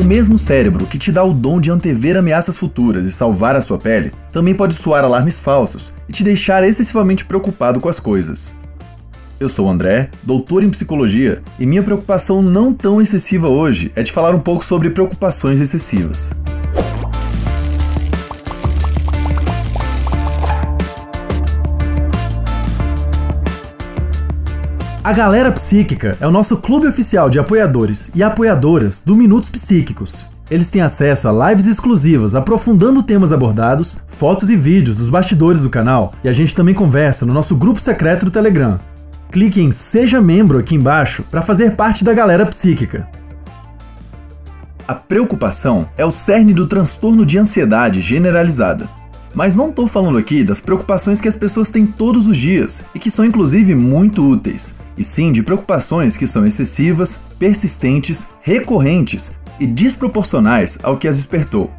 O mesmo cérebro que te dá o dom de antever ameaças futuras e salvar a sua pele, também pode soar alarmes falsos e te deixar excessivamente preocupado com as coisas. Eu sou o André, doutor em psicologia, e minha preocupação não tão excessiva hoje é de falar um pouco sobre preocupações excessivas. A Galera Psíquica é o nosso clube oficial de apoiadores e apoiadoras do Minutos Psíquicos. Eles têm acesso a lives exclusivas aprofundando temas abordados, fotos e vídeos dos bastidores do canal, e a gente também conversa no nosso grupo secreto do Telegram. Clique em Seja Membro aqui embaixo para fazer parte da Galera Psíquica. A preocupação é o cerne do transtorno de ansiedade generalizada. Mas não estou falando aqui das preocupações que as pessoas têm todos os dias e que são inclusive muito úteis, e sim de preocupações que são excessivas, persistentes, recorrentes e desproporcionais ao que as despertou.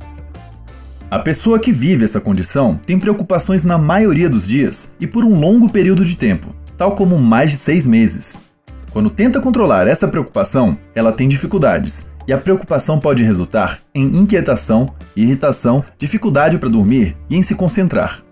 A pessoa que vive essa condição tem preocupações na maioria dos dias e por um longo período de tempo, tal como mais de seis meses. Quando tenta controlar essa preocupação, ela tem dificuldades, e a preocupação pode resultar em inquietação, irritação, dificuldade para dormir e em se concentrar.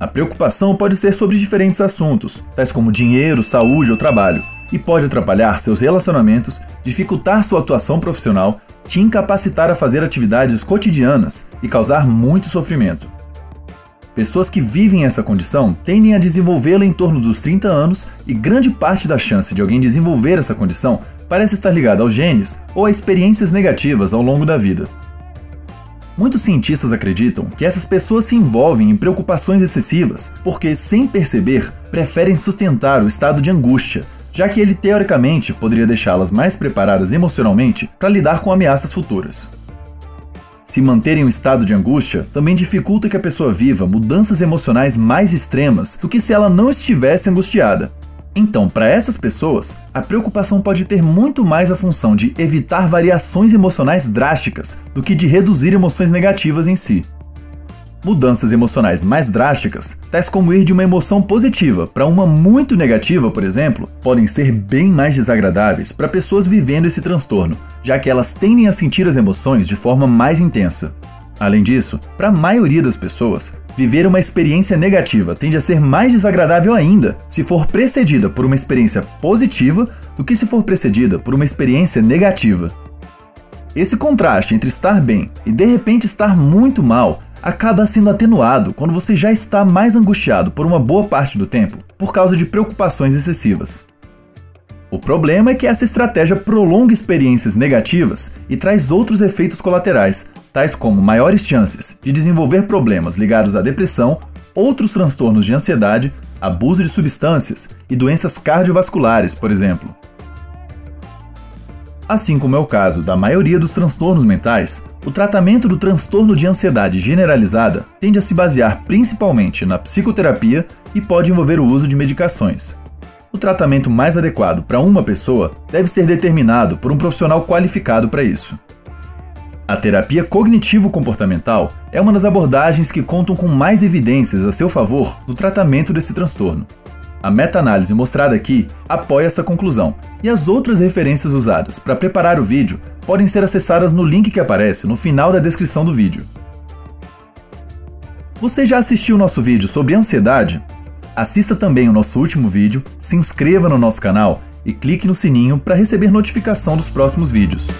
A preocupação pode ser sobre diferentes assuntos, tais como dinheiro, saúde ou trabalho, e pode atrapalhar seus relacionamentos, dificultar sua atuação profissional, te incapacitar a fazer atividades cotidianas e causar muito sofrimento. Pessoas que vivem essa condição tendem a desenvolvê-la em torno dos 30 anos e grande parte da chance de alguém desenvolver essa condição parece estar ligada aos genes ou a experiências negativas ao longo da vida. Muitos cientistas acreditam que essas pessoas se envolvem em preocupações excessivas porque, sem perceber, preferem sustentar o estado de angústia, já que ele teoricamente poderia deixá-las mais preparadas emocionalmente para lidar com ameaças futuras. Se manter em um estado de angústia também dificulta que a pessoa viva mudanças emocionais mais extremas do que se ela não estivesse angustiada, então, para essas pessoas, a preocupação pode ter muito mais a função de evitar variações emocionais drásticas do que de reduzir emoções negativas em si. Mudanças emocionais mais drásticas, tais como ir de uma emoção positiva para uma muito negativa, por exemplo, podem ser bem mais desagradáveis para pessoas vivendo esse transtorno, já que elas tendem a sentir as emoções de forma mais intensa. Além disso, para a maioria das pessoas, Viver uma experiência negativa tende a ser mais desagradável ainda se for precedida por uma experiência positiva do que se for precedida por uma experiência negativa. Esse contraste entre estar bem e de repente estar muito mal acaba sendo atenuado quando você já está mais angustiado por uma boa parte do tempo por causa de preocupações excessivas. O problema é que essa estratégia prolonga experiências negativas e traz outros efeitos colaterais, tais como maiores chances de desenvolver problemas ligados à depressão, outros transtornos de ansiedade, abuso de substâncias e doenças cardiovasculares, por exemplo. Assim como é o caso da maioria dos transtornos mentais, o tratamento do transtorno de ansiedade generalizada tende a se basear principalmente na psicoterapia e pode envolver o uso de medicações. O tratamento mais adequado para uma pessoa deve ser determinado por um profissional qualificado para isso. A terapia cognitivo-comportamental é uma das abordagens que contam com mais evidências a seu favor no tratamento desse transtorno. A meta-análise mostrada aqui apoia essa conclusão, e as outras referências usadas para preparar o vídeo podem ser acessadas no link que aparece no final da descrição do vídeo. Você já assistiu nosso vídeo sobre ansiedade? Assista também o nosso último vídeo, se inscreva no nosso canal e clique no sininho para receber notificação dos próximos vídeos.